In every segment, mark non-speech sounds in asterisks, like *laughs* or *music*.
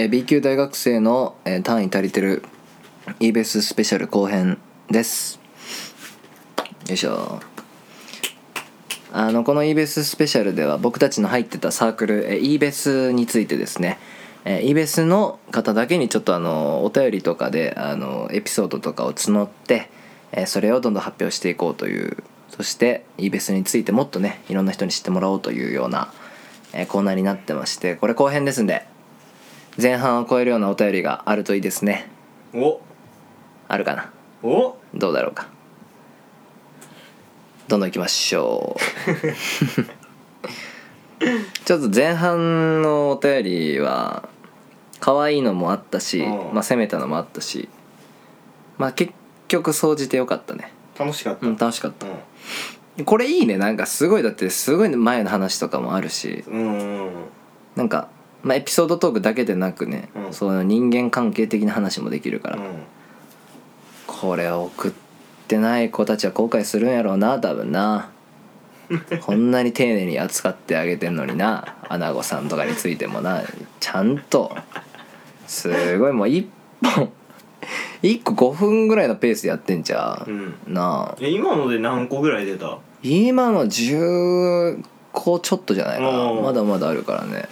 え B 級大学生の、え単位足りてる e ベーススペシャル後編です。よいしょ。あのこの e ベーススペシャルでは僕たちの入ってたサークル、えー、e ベースについてですね。えー e ベースの方だけにちょっとあのお便りとかであのエピソードとかを募って、えそれをどんどん発表していこうというそして e ベースについてもっとねいろんな人に知ってもらおうというような、えコーナーになってましてこれ後編ですんで前半を超えるようなお便りがあるといいですね。お。あるかな？お。どうだろうか？どんどんいきましょう。*laughs* ちょっと前半のお便りは可愛いのもあったし、うん。まあ、攻めたのもあったしまあ結局総じてよかったね。楽しかった。うん楽しかった。うこれいいね。なんかすごいだってすごい前の話とかもあるし。んうん。なんか、まあ、エピソードトークだけでなくね、うん。その人間関係的な話もできるから、うん。これを送ってない子たちは後悔するんやろうな多分な。*laughs* こんなに丁寧に扱ってあげてんのになアナゴさんとかについてもな。ちゃんと。すごいもう一本。1個5分ぐらいのペースでやってんじゃう。んん。なあ。え今ので何個ぐらい出た？今の10個ちょっとじゃないかな。おーまだまだあるからね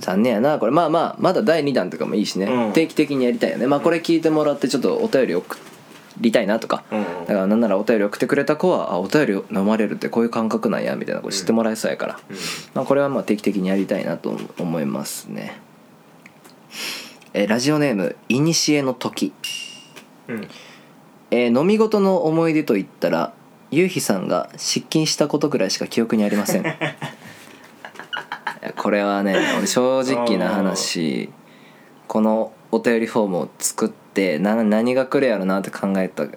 残念やなこれ。まあまあまだ第2弾とかもいいしね、うん。定期的にやりたいよね。まあこれ聞いてもらってちょっとお便り送りたいなとか、うんだからなんならお便り送ってくれた子はあお便り飲まれるってこういう感覚なんやみたいなこと知ってもらえそうやから、うん。まあ、これはまあ定期的にやりたいなと思いますね。えーラジオネーム「いにしえの時」うん。えー飲み事の思い出といったらゆうひさんが失禁したことくらいしか記憶にありません *laughs* これはね *laughs* 俺正直な話このお便りフォームを作ってな何が来るやろなって考えたら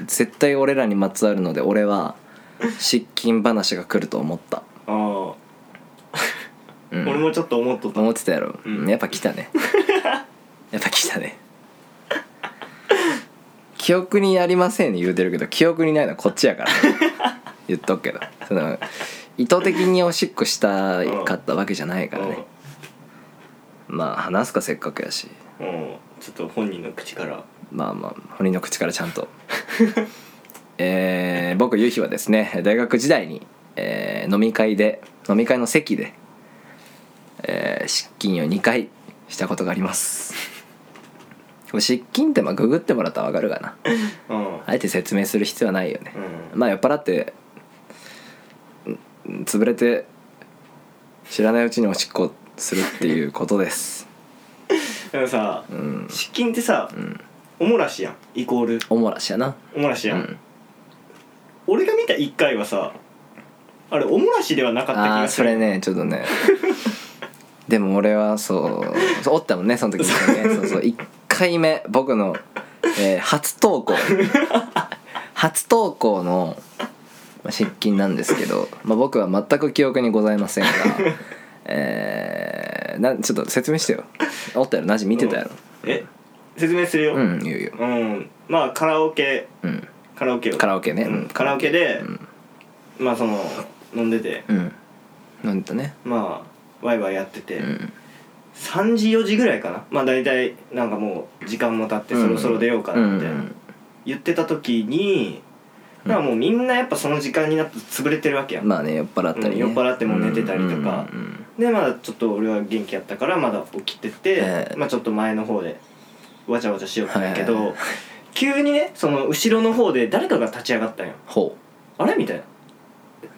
*laughs* 絶対俺らにまつわるので俺は失禁話が来ると思った、ああうん。俺もちょっと思っとった。思ってたやろ、うん。やっぱ来たね。*laughs* やっぱ来たね。記憶にありませんね言うてるけど記憶にないのはこっちやから。言っとくけど。その意図的におしっこしたかったわけじゃないからね。まあ話すかせっかくやし。うん。うんちょっと本人の口から。まあまあ本人の口からちゃんと。*laughs* えー僕ゆうひはですね大学時代に、えー飲み会で飲み会の席で、えー失禁を2回したことがあります。失禁ってまあググってもらったら分かるかな。うん。あえて説明する必要はないよね。うん。まあ酔っ払ってん潰れて知らないうちにおしっこするっていうことです。*laughs* でもさうん。失禁ってさうん。おもらしやんイコール。おもらしやな。おもらしやん、うん。俺が見た1回はさあれおもらしではなかった気がする。それねちょっとね。*laughs* でも俺はそうそうおったもんねその時にね。そう。そう1回目僕の、えー初投稿。*laughs* 初投稿のまあ失禁なんですけど、まあ、僕は全く記憶にございませんが *laughs* えー、なんちょっと説明してよ。おったやろ？なじ見てたやろ？え？説明するよ。うん言うよう。ん。まあカラオケ。うん。カラオケを。カラオケね。うん。うん。カラオケで、まあその飲んでて。うん。なんだね。まあワイワイやってて、うん。3時4時ぐらいかな。まあ大体なんかもう時間も経ってそろそろ出ようかなみたいな、うん。言ってた時にまあもうみんなやっぱその時間になって潰れてるわけやん、まあね酔っ払ったりね、うん酔っ払ってもう寝てたりとか。うんうんでまだちょっと俺は元気やったからまだ起きてて、ええまあちょっと前の方でわちゃわちゃしよったんやけど、はい。はいはい急にねその後ろの方で誰かが立ち上がったんよ。ほう。あれ？みたいな。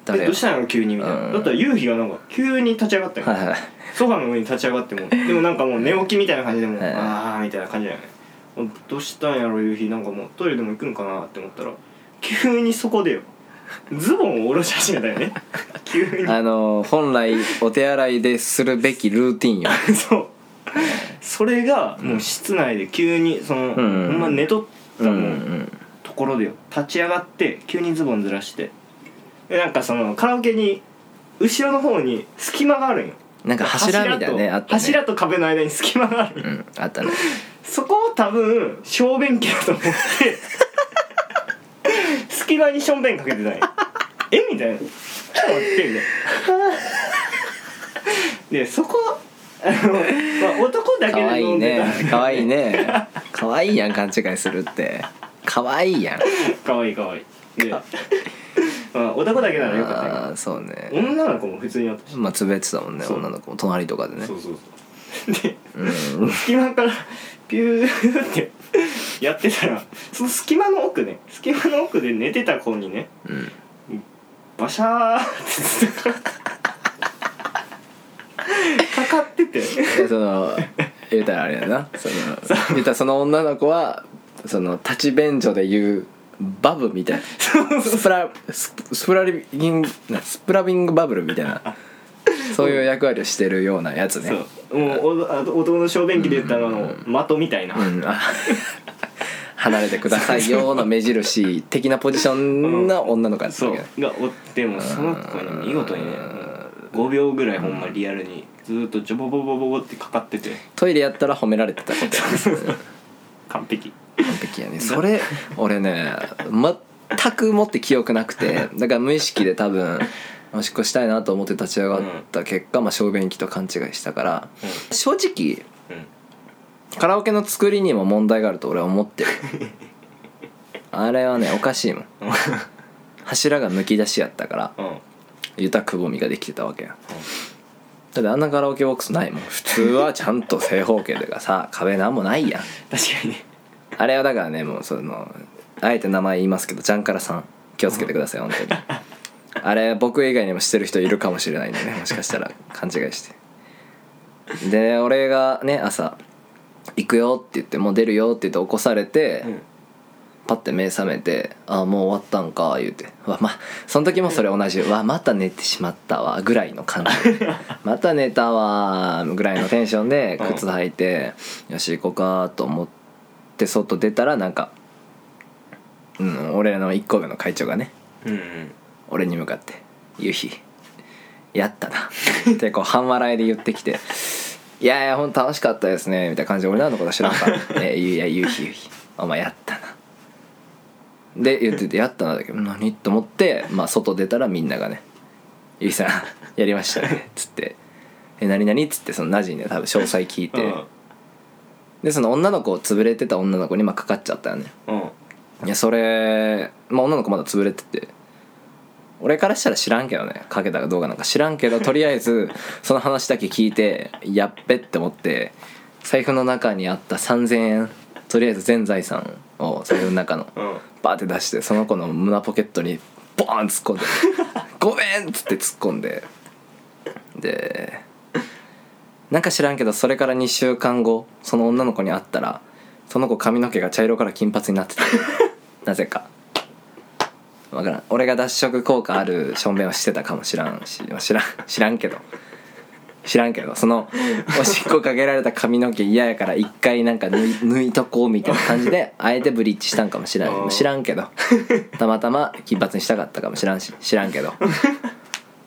誰や？えどうしたんやろ急にみたいな、うんだったら夕日がなんか急に立ち上がったんよ、はいはいソファの上に立ち上がっても。でもなんかもう *laughs* 寝起きみたいな感じでもう、はいああみたいな感じだよね。もうどうしたんやろ夕日。なんかもうトイレでも行くんかなって思ったら急にそこでよ。ズボンを下ろし始めたよね。急に。あの本来お手洗いでするべきルーティンよ。*laughs* そう。それがもう室内で急にその、うんうんほんま寝とったうんうもうんところでよ。立ち上がって急にズボンずらして。でなんかそのカラオケに後ろの方に隙間があるんよ。なんか柱みたいなねとあったね。柱と壁の間に隙間があるんよ。うんあったね。そこを多分小便器だと思って隙間にしょんべんかけてない。*laughs* え？みたいな。ちょっと待ってみたいな。*laughs* でそこあの、まあ、男だけで可愛い飲んでた。ね。可愛いね。可愛いやん勘違いするって。可愛いやん。かわいいかわい。いでまあ男だけならよかったけああそうね。ど女の子も普通にあったし。まあつぶやってたもんねそう。女の子も隣とかでね。そうそうそう。でうん。隙間からピューってやってたらその隙間の奥ね隙間の奥で寝てた子にねうん。バシャーってかかってて。でその言うたらあれやな。その言うたらその女の子はその立ち便所で言うバブみたいな。スプラススプラリビングなスプラビングバブルみたいな。そういう役割をしてるようなやつね。そう。もうおあと男の小便器で言ったらあの的みたいな、うん。あ離れてくださいよの目印的なポジションな女の子やったそう。わけがおってもその子に見事にね5秒ぐらいほんまリアルにずーっとジョボボボボボってかかってて。トイレやったら褒められてたこと完璧。完璧やね。*laughs* それ俺ね全くもって記憶なくてだから無意識で多分おしっこしたいなと思って立ち上がった結果、まあ、小便器と勘違いしたから正直うんカラオケの作りにも問題があると俺は思ってる。*laughs* あれはねおかしいもん。柱がむき出しやったからうん。うんゆたくぼみができてたわけやだってあんなカラオケボックスないもん。普通はちゃんと正方形でかさ *laughs* 壁なんもないやん。確かに。ねあれはだからねもうそのあえて名前言いますけどジャンカラさん気をつけてください本当に。あれ僕以外にもしてる人いるかもしれないんでねもしかしたら勘違いして。で俺がね朝「行くよ」って言って「もう出るよ」って言って起こされて、うん。パッて目覚めて「あもう終わったんか」言うて「わまその時もそれ同じ「わまた寝てしまったわ」ぐらいの感じ。*laughs* また寝たわぐらいのテンションでうん。靴履いて「よし行こうか」と思って外出たらなんか、うん、俺らの1個目の会長がねうんうん。俺に向かって「夕日やったな」ってこう半笑いで言ってきて「いやいやほんと楽しかったですね」みたいな感じで俺らのこと知らんから「*laughs* えいや夕日夕日。お前やったな」で言ってて「やったな」だけど何？と思って、まあ、外出たらみんながね「ゆいさん *laughs* やりましたね」っつって「え何何?」っつってそのナジにね多分詳細聞いて、うん。でその女の子潰れてた女の子にまあかかっちゃったよね。うん。いやそれ、まあ、女の子まだ潰れてて俺からしたら知らんけどねかけたかどうかなんか知らんけど *laughs* とりあえずその話だけ聞いてやっべって思って財布の中にあった3,000円とりあえず全財産を財布の中のうんバーって出してその子の胸ポケットにボーン突っ込んで「*laughs* ごめん!」っつって突っ込んででなんか知らんけどそれから2週間後その女の子に会ったらその子髪の毛が茶色から金髪になってた *laughs* なぜか分からん。俺が脱色効果あるしょんべんをしてたかもしらんし知らん *laughs* 知らんけど。知らんけど。そのおしっこかけられた髪の毛嫌やから一回なんか抜い抜いとこうみたいな感じであえてブリーチしたんかもしれない知らんけど。たまたま金髪にしたかったかもしらんし。知らんけど。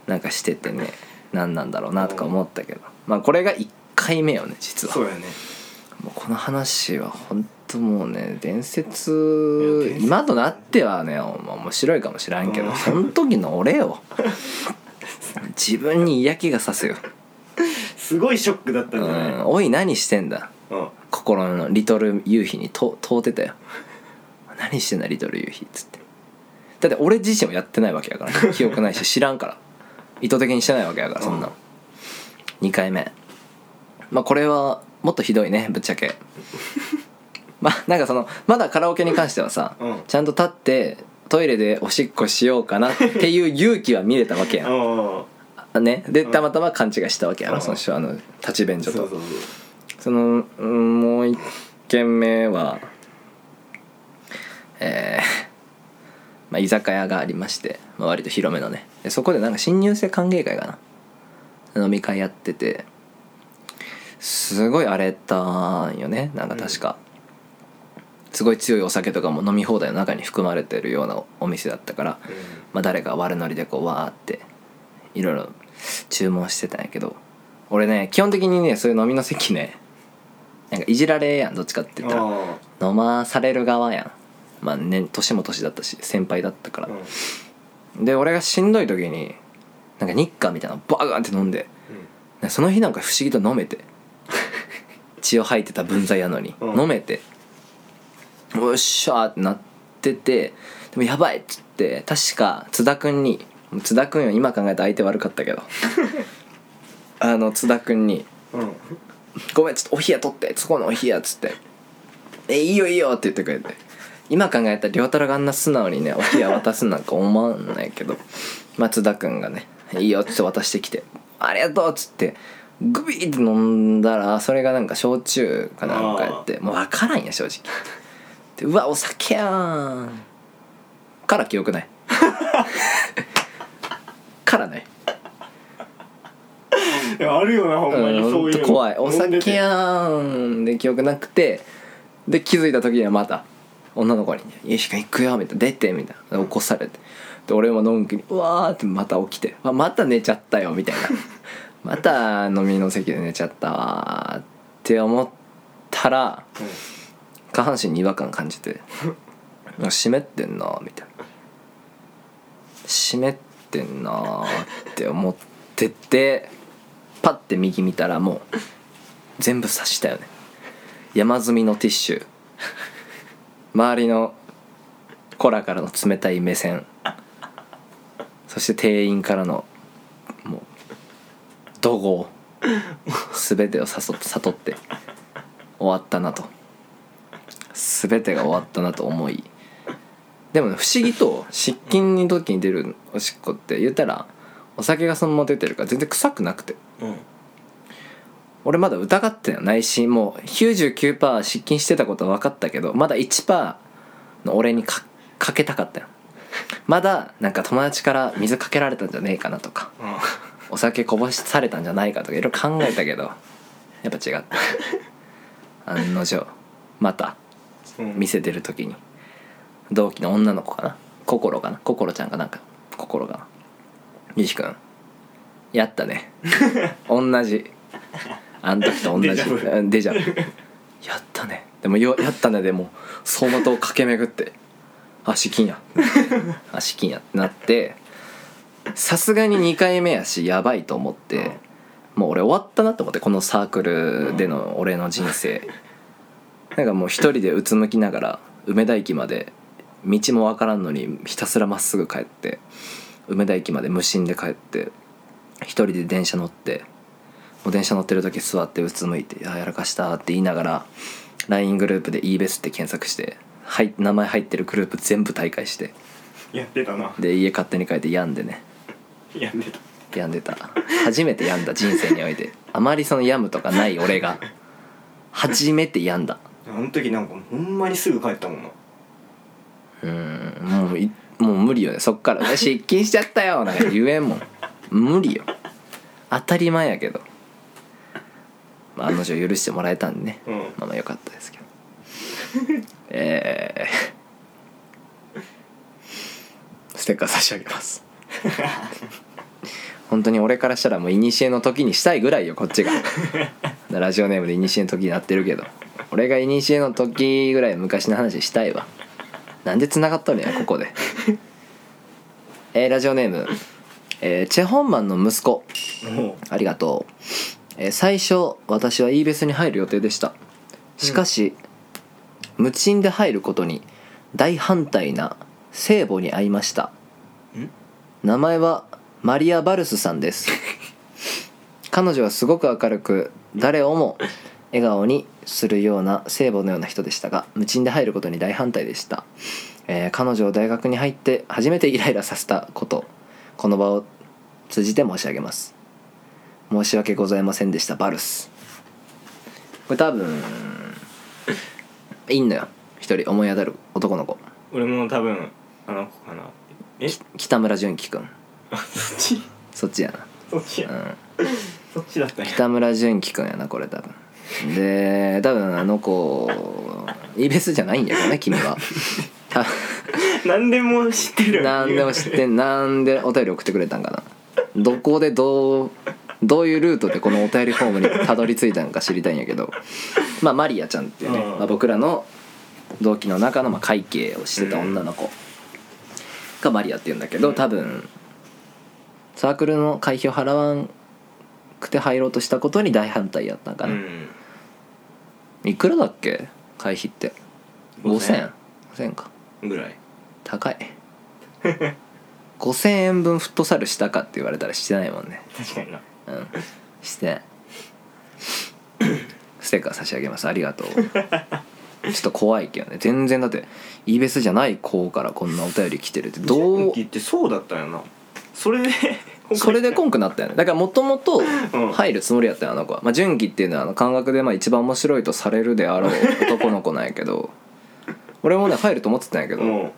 なんかしててね何なんだろうなとか思ったけど。まあこれが1回目よね実は。そうやねもうこの話は本当もうね伝説今となってはねお面白いかもしらんけどうん。その時の俺よ。*laughs* 自分に嫌気がさすよ、すごいショックだったうんじゃない？ん、おい何してんだ？うん。心のリトル夕日にと問うてたよ。何してんだリトル夕日っつって。だって俺自身はやってないわけやから、ね、*laughs* 記憶ないし知らんから。意図的にしてないわけやからそんなの。2回目。まあこれはもっとひどいねぶっちゃけ。*laughs* まあなんかそのまだカラオケに関してはさ、うん。ちゃんと立ってトイレでおしっこしようかなっていう勇気は見れたわけやん。うんね。でうん。たまたま勘違いしたわけやろ、うん。その人あの立ち便所と。そうそう。そのうんもう一軒目はえー *laughs* まあ、居酒屋がありまして、まあ、割と広めのね。でそこでなんか新入生歓迎会かな。飲み会やっててすごい荒れたんよねなんか確か、すごい強いお酒とかも飲み放題の中に含まれてるようなお店だったから、そうまあ、誰か悪ノリでこうわーっていろいろ注文してたんやけど俺ね基本的にねそういう飲みの席ねなんかいじられやんどっちかって言ったら。あ飲まされる側やん。まあね年も年だったし先輩だったから。あうん。で俺がしんどい時になんか日課みたいなのバーンって飲んででその日なんか不思議と飲めて血を吐いてた分際やのに、うん。飲めて。おっしゃーってなっててでもやばいっつって確か津田君に津田君よ今考えたら相手悪かったけど。*laughs* あの津田君にうん「ごめんちょっとお冷や取ってそこのお冷や」っつって「えいいよいいよ」って言ってくれて。今考えたら良太郎があんな素直にねお冷や渡すなんか思わないけど。松田君がね「いいよ」っつって渡してきて「ありがとう」っつってグビーって飲んだらそれがなんか焼酎かなんかやってもう分からんや正直。でうわお酒やん。から記憶ない。*laughs* からない。いやあるよなほんまにうんそういうの。怖い。お酒やーんで記憶なくてで気づいた時にはまた女の子に「よしか行くよ」みたいな「出て」みたいな。起こされて。で俺ものんきにうわーってまた起きて「あまた寝ちゃったよ」みたいな「また飲みの席で寝ちゃったわ」って思ったら下半身に違和感感じて「湿ってんな」みたいな「湿ってんな」って思っててパッて右見たらもう全部刺したよね。山積みのティッシュ。周りの子らからの冷たい目線。そして店員からの怒号全てを誘って悟って終わったなと。全てが終わったなと思い。でもね不思議と失禁の時に出るおしっこって言ったらお酒がそのまま出てるから全然臭くなくて。うん。俺まだ疑ってはないしもう99%失禁してたことは分かったけどまだ1%の俺にかかけたかったよ。まだなんか友達から水かけられたんじゃねえかなとかお酒こぼしされたんじゃないかとかいろいろ考えたけど *laughs* やっぱ違った。案の定またうん。店出る時に。同期の女の子かな？心かな？心ちゃんかなんか。心かな？ゆうしくんやったね。*laughs* 同じ。あん時と同じ。デジャブ。うんデジャブ。やったね。でもよやったね。でも走馬灯駆け巡って。あ資金や。*laughs* あ資金やってなってさすがに2回目やしやばいと思ってもう俺終わったなと思ってこのサークルでの俺の人生。なんかもう一人でうつむきながら梅田駅まで道もわからんのにひたすらまっすぐ帰って梅田駅まで無心で帰って一人で電車乗ってもう電車乗ってる時座ってうつむいて「あやらかした」って言いながら LINE グループで e ベスって検索してはい名前入ってるグループ全部大会してやってたな。で家勝手に帰って病んでねやってた。病んでた。初めて病んだ人生において。あまりその病むとかない俺が。初めて病んだ。あの時なんかほんまにすぐ帰ったもんな。うんもういもう無理よね。そっから「え失禁しちゃったよ」なんか言えんもん。無理よ。当たり前やけど、まあ、案の定許してもらえたんでね、うん。まあまあよかったですけど。*laughs* えー、ステッカー差し上げます *laughs* 本当に俺からしたらもう古の時にしたいぐらいよこっちが。*laughs* ラジオネームで古の時になってるけど。俺が古の時ぐらい昔の話したいわ。なんで繋がっとるんやここで。*laughs* えーラジオネーム、えーチェ・ホンマンの息子。もありがとう、えー最初私は e ベスに入る予定でした。しかし、無賃で入ることに大反対な聖母に会いました。ん？名前はマリア・バルスさんです。彼女はすごく明るく誰をも笑顔にするような聖母のような人でしたが無賃で入ることに大反対でした、えー彼女を大学に入って初めてイライラさせたことこの場を通じて申し上げます。申し訳ございませんでしたバルス。これ多分いんのよ。一人思い当たる男の子。う俺も多分あの子かな。え？北村純喜くんあそっちそっちやな。そっちや、うん。そっちだったんや。北村純喜くんやなこれ多分。で多分あの子イベスじゃないんやけどね君は。*laughs* た何でも知ってる何でも知ってんなんでお便り送ってくれたんかな。どこでどうどういうルートでこのお便りフォームにたどり着いたのか知りたいんやけど。まあマリアちゃんっていうね、うん。まあ、僕らの同期の中のまあ会計をしてた女の子がマリアっていうんだけど多分サークルの会費を払わんくて入ろうとしたことに大反対やったんかな、うん。いくらだっけ？会費って。5000 5000か。ぐらい。高い。*laughs* 5000円分フットサルしたかって言われたらしてないもんね。確かにな。うん。して。な *coughs* いステッカー差し上げます。ありがとう。*laughs* ちょっと怖いけどね。全然だってイーベスじゃない子からこんなお便り来てるって。どう？純喜ってそうだったよなそれで *laughs* それでコンクなったよね。だからもともとうん。入るつもりやったよあの子は、まあ、純喜っていうのはあの感覚でまあ一番面白いとされるであろう *laughs* 男の子なんやけど。俺もね入ると思ってたんやけど、うん。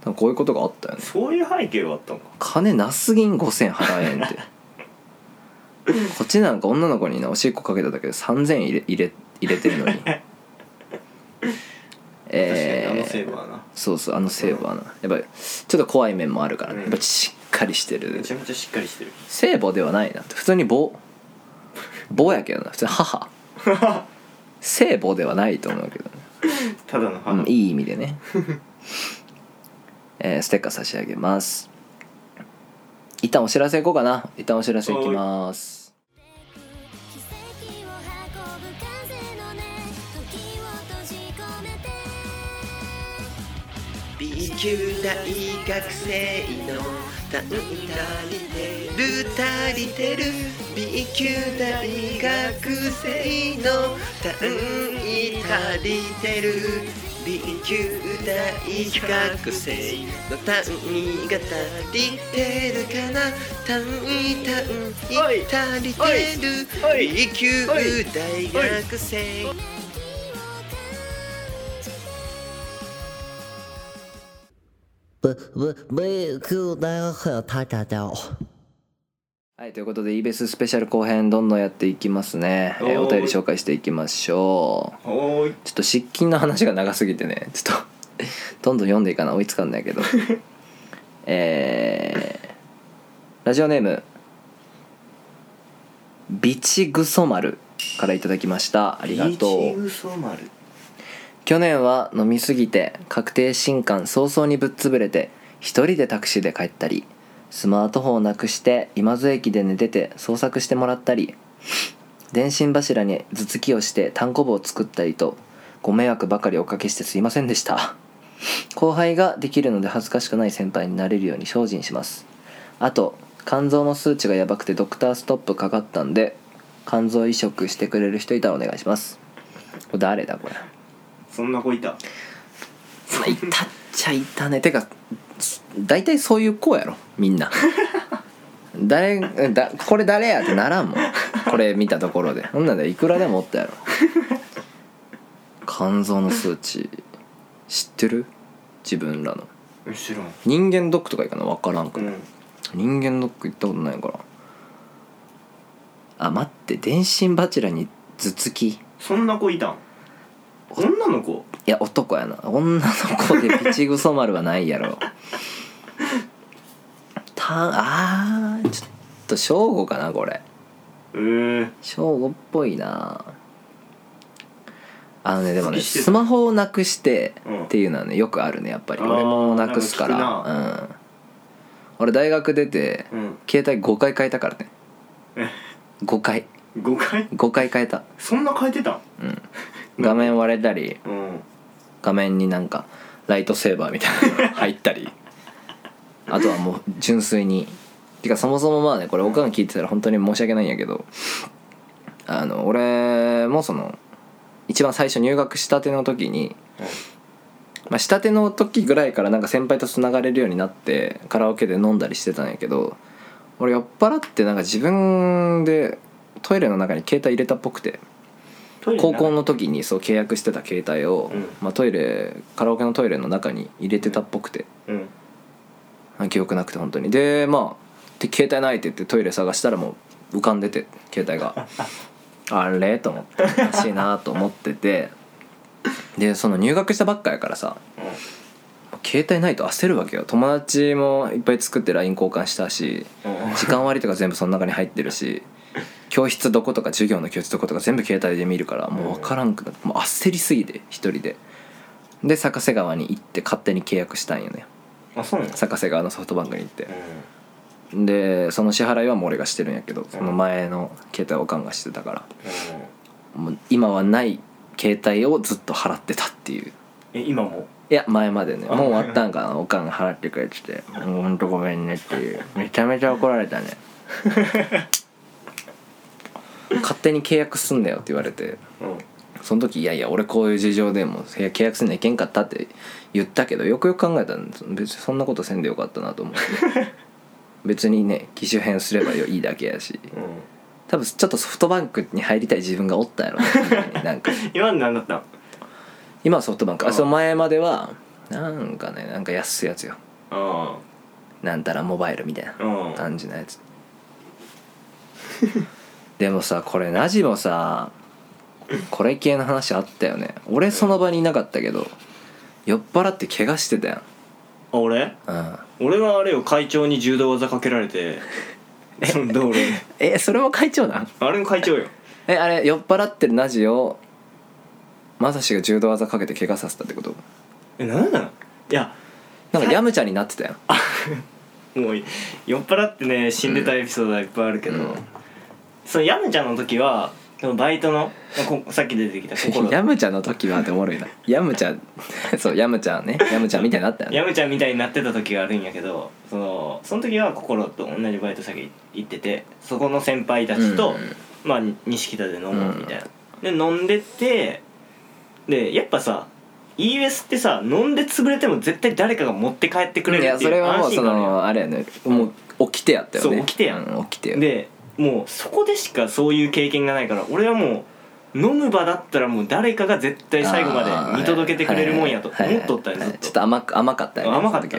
多分こういうことがあったよね。そういう背景があったのか。金なすぎん5000払えんって。*laughs* こっちなんか女の子にねおしっこかけただけで3000入れ入れ入れてるのに。確かにえあのセーー、ブはな。そうそうあのセーブはな。やっぱりちょっと怖い面もあるからね。うん。やっぱかりしてる。めちゃめちゃしっかりしてる。聖母ではないな普通に母母やけどな。普通に母。*laughs* 聖母ではないと思うけどね。ただの母、うん、いい意味でね、*laughs* えーステッカー差し上げます。一旦お知らせいこうかな。一旦お知らせいきます B 級大学生の単足りてる足りてる。B 級大学生の単位足りてる。B 級大学生の単位が足りてるかな。単位単位足りてる。B 級大学生不不不，就那个他家的。はいということで EBS スペシャル後編どんどんやっていきますね、えーお便り紹介していきましょう。ちょっと失禁の話が長すぎてねちょっと *laughs* どんどん読んでいかな。追いつかんないけど。*laughs* えーラジオネームビチグソマルからいただきました。ありがとイチうグソ丸去年は飲みすぎて確定新刊早々にぶっ潰れて一人でタクシーで帰ったりスマートフォンをなくして今津駅で寝てて捜索してもらったり電信柱に頭突きをして単行部を作ったりとご迷惑ばかりおかけしてすいませんでした。後輩ができるので恥ずかしくない先輩になれるように精進します。あと肝臓の数値がやばくてドクターストップかかったんで肝臓移植してくれる人いたらお願いします。誰だこれ。そんな子いた？まあいたっちゃいたね。てか大体そういう子やろみんな。*laughs* 誰だこれ誰やってならんもん。これ見たところで。そんなんでいくらでもおったやろ。肝臓の数値知ってる？自分らの。後ろ人間ドックとかいいかな分からんくらい、うん。人間ドック行ったことないから。あ待って電信柱に頭突き？いそんな子いたん？女の子？や男やな。女の子でピチグソ丸はないやろ。たあーちょっと正午かなこれ。えー、正午っぽいな。あのねでもねスマホをなくしてうん。っていうのはねよくあるねやっぱり。俺もなくすから。うん。俺大学出てうん。携帯5回変えたからね。え？5回。5回？5回変えた。そんな変えてたん画面割れたりうん。画面になんかライトセーバーみたいなのが入ったり。*laughs* あとはもう純粋に。てかそもそもまあねこれおかん聞いてたら本当に申し訳ないんやけどあの俺もその一番最初入学したての時に、まあ、したての時ぐらいからなんか先輩とつながれるようになってカラオケで飲んだりしてたんやけど俺酔っ払ってなんか自分でトイレの中に携帯入れたっぽくて高校の時にそう契約してた携帯を、うん。まあ、トイレカラオケのトイレの中に入れてたっぽくて。うん。あ記憶なくて本当に。でまあで携帯ないって言ってトイレ探したらもう浮かんでて携帯が。*laughs* あれ？と思って。おかしいなと思ってて。でその入学したばっかやからさ携帯ないと焦るわけよ。友達もいっぱい作って LINE 交換したしうん。時間割とか全部その中に入ってるし教室どことか授業の教室どことか全部携帯で見るからもう分からんくなってもう焦りすぎて一人で。で坂瀬川に行って勝手に契約したんよね。あそうなの坂瀬川のソフトバンクに行って。うでその支払いはもう俺がしてるんやけどその前の携帯をおかんがしてたから。ん。もう今はない携帯をずっと払ってたっていう。え今も？いや前までね。あもう終わったんかな。おかんが払ってくれてて「もうほんとごめんね」っていう。めちゃめちゃ怒られたね *laughs* 勝手に契約すんだよって言われてうん。その時いやいや俺こういう事情でも契約すんのいけんかったって言ったけどよくよく考えたら別にそんなことせんでよかったなと思って。*laughs* 別にね機種変すればいいだけやし。うん。多分ちょっとソフトバンクに入りたい自分がおったやろななんか。*laughs* 今何だったん今はソフトバンク。あうん。その前まではなんかねなんか安いやつよ。あなんたらモバイルみたいな感じのやつ *laughs* でもさこれナジもさこれ系の話あったよね。俺その場にいなかったけど酔っ払って怪我してたやん。あ俺？うん。俺はあれよ会長に柔道技かけられて *laughs* その道路でえそれも会長なん？あれも会長よ。えあれ酔っ払ってるナジをまさしが柔道技かけて怪我させたってこと？えなんなの？いやなんかヤムチャになってたやん。*laughs* もう酔っ払ってね死んでたエピソードはいっぱいあるけど、うんそのヤムちゃんの時はそのバイトのこさっき出てきた心。*laughs* ヤムチャの時はっておもろいな。ヤムチャ *laughs* そうヤムチャね。ヤムチャみたいになったよね。ヤムちゃんみたいになってた時があるんやけどそのその時は心と同じバイト先行っててそこの先輩たちと、うんまあ西北で飲もうみたいな、で飲んでってでやっぱさ ES ってさ飲んで潰れても絶対誰かが持って帰ってくれいるっていうやそれはもうそのあれやね。もう起きてやったよね。そう起きてやん。うん起きてよ。でもうそこでしかそういう経験がないから俺はもう飲む場だったらもう誰かが絶対最後まで見届けてくれるもんやと思っとったんはいはいはい。よずっとちょっと甘く甘かったよね甘かった。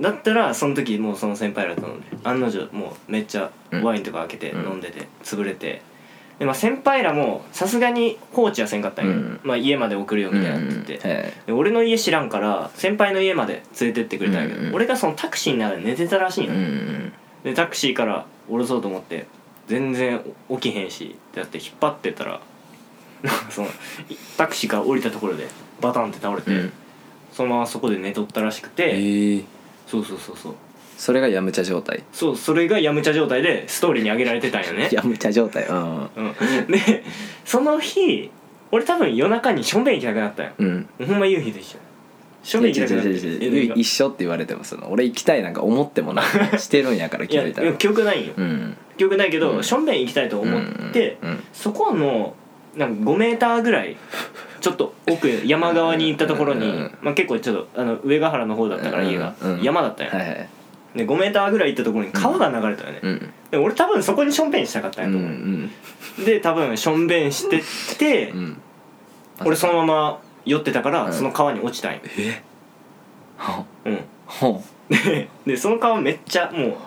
だったらその時もうその先輩らと飲んで案の定もうめっちゃうんワインとか開けてうん。飲んでて潰れて。で、まあ、先輩らもさすがに放置はせんかったんよ、うん。まあ、家まで送るよみたいなって言って、俺の家知らんから先輩の家まで連れてってくれたんやけど、俺がそのタクシーの中で寝てたらしいの、でタクシーから降ろそうと思って全然起きへんしってやって引っ張ってたらなんかそのいタクシーから降りたところでバタンって倒れて、うん。そのままそこで寝とったらしくえて、ーそうそうそうそう。それがヤムチャ状態。そうそれがやむちゃ状態でストーリーに上げられてたんよね、ヤムチャ状態。うん。うん、でその日俺多分夜中にしょんべん行きたくなったんよ。うん。ほんま夕日と一緒。しょんべん行きたくな一緒って言われてもその俺行きたいなんか思ってもな *laughs* してるんやから気づいたら。記憶ないんよ。うん。記憶ないけど、うん。しょんべん行きたいと思って、うんうんそこのなんか5メーターぐらいちょっと奥山側に行ったところに、うんまあ、結構ちょっとあの上ヶ原の方だったから家が、うんうん山だったんや、はいはい。で5メーターぐらい行ったところに川が流れたよね、うん。で俺多分そこにしょんべんしたかったんやと思う、んで多分しょんべんしてって、うん。俺そのまま酔ってたから、うん。その川に落ちたんよ、え？はうん、ほ *laughs* ででその川めっちゃも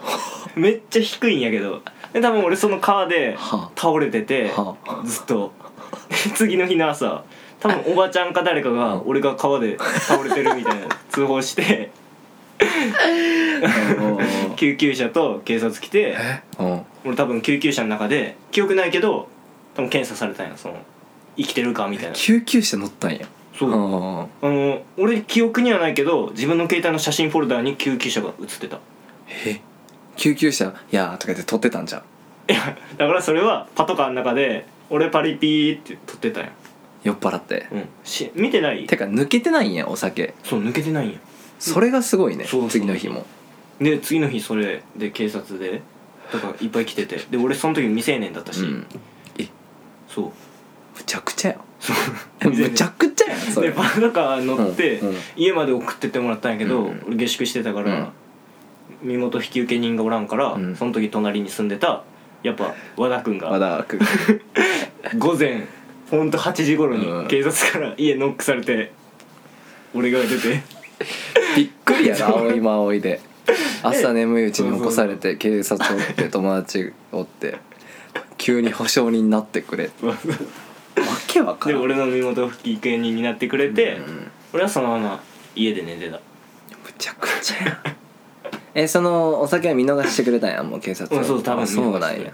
うめっちゃ低いんやけどで多分俺その川では倒れててはずっと。*laughs* 次の日の朝多分おばちゃんか誰かが俺が川で倒れてるみたいな *laughs* 通報して。う救急車と警察来てうん。俺多分救急車の中で記憶ないけど多分検査されたんやその生きてるかみたいな。救急車乗ったんやそう。うんあの俺記憶にはないけど自分の携帯の写真フォルダーに救急車が写ってた。え？救急車「やー」とか言って撮ってたんじゃん。いやだからそれはパトカーの中で俺パリピーって撮ってたんや。酔っ払って。うん。し見てない？てか抜けてないんやお酒。そう抜けてないんや。それがすごいねそうそう次の日も。で次の日それで警察でだからいっぱい来てて。で俺その時未成年だったし、うん。え？そうむちゃくちゃやむちゃくちゃやんそれ。でパトカー乗って、うんうん。家まで送ってってもらったんやけど、うん俺下宿してたから、身元引受人がおらんから、うん。その時隣に住んでたやっぱ和田君和が田君。*laughs* 午前ほんと8時頃にうん。警察から家ノックされて俺が出て。びっくりやな *laughs* 葵も葵で。朝眠いうちに起こされて警察おって友達おって急に保証人になってくれ。わ *laughs* けわからん。で俺の身元引受人になってくれて、うん。俺はそのまま家で寝てた。むちゃくちゃやん。*laughs* えそのお酒は見逃してくれたんや？もう警察は。うんそう多分あそうなんや。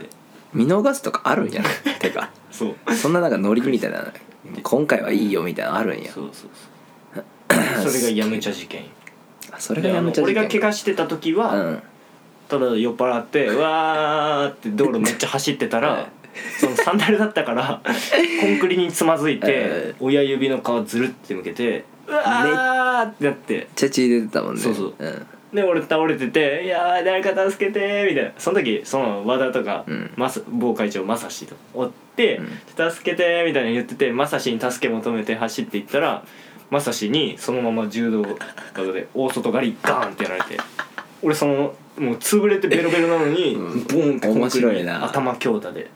見逃すとかあるんや？てか。そう。そんななんかノリみたいな今回はいいよみたいなのあるんや。そうそうそう。*clears throat* それがやむちゃ事件。あそれがやめちゃ俺が怪我我してた時は、うん。ただ酔っ払ってうわーって道路めっちゃ走ってたらそのサンダルだったからコンクリにつまずいて親指の皮ずるって向けてうわー。ってなって。ちゃ血出てたもんね。そうそう。うん。で俺倒れてて「いやー誰か助けて」みたいな。その時その和田とか、うん。某会長まさしとおって「助けて」みたいな言っててまさしに助け求めて走っていったらまさしにそのまま柔道技で大外刈りガーンってやられて俺そのもう潰れてベロベロなのに、うん。ボーンって面白いな。頭強打で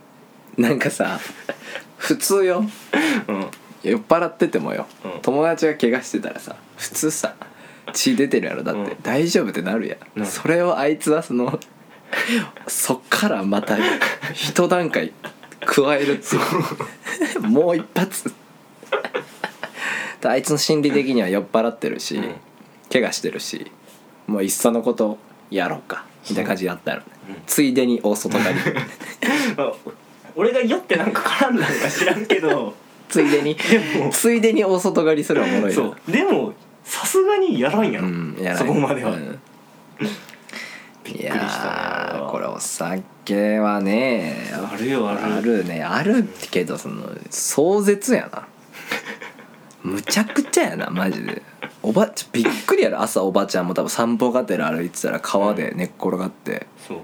なんかさ普通よ。うん。酔っ払っててもよ、うん。友達が怪我してたらさ普通さ血出てるやろ。だって、うん。大丈夫ってなるやん、うんそれをあいつはそのそっからまた一段階加えるっていう。もう一発。であいつの心理的には酔っ払ってるし、うん。怪我してるしもういっそのことやろうか。みたいな感じでやったやろ、うん。ついでに大外刈り。ま *laughs* あ俺が酔ってなんか絡んだのか知らんけど。*laughs* ついでに。でも。ついでに大外刈りするおもろいな。そう。でもさすがにやらんやろ、うんやらないそこまでは、うん。びっくりいしたねやーこれお酒はね。あるよある。あるね。あるけどその壮絶やな。*laughs* むちゃくちゃやなマジで。おばちびっくりやろ。朝おばちゃんも多分散歩がてら歩いてたら川で寝っ転がって。そう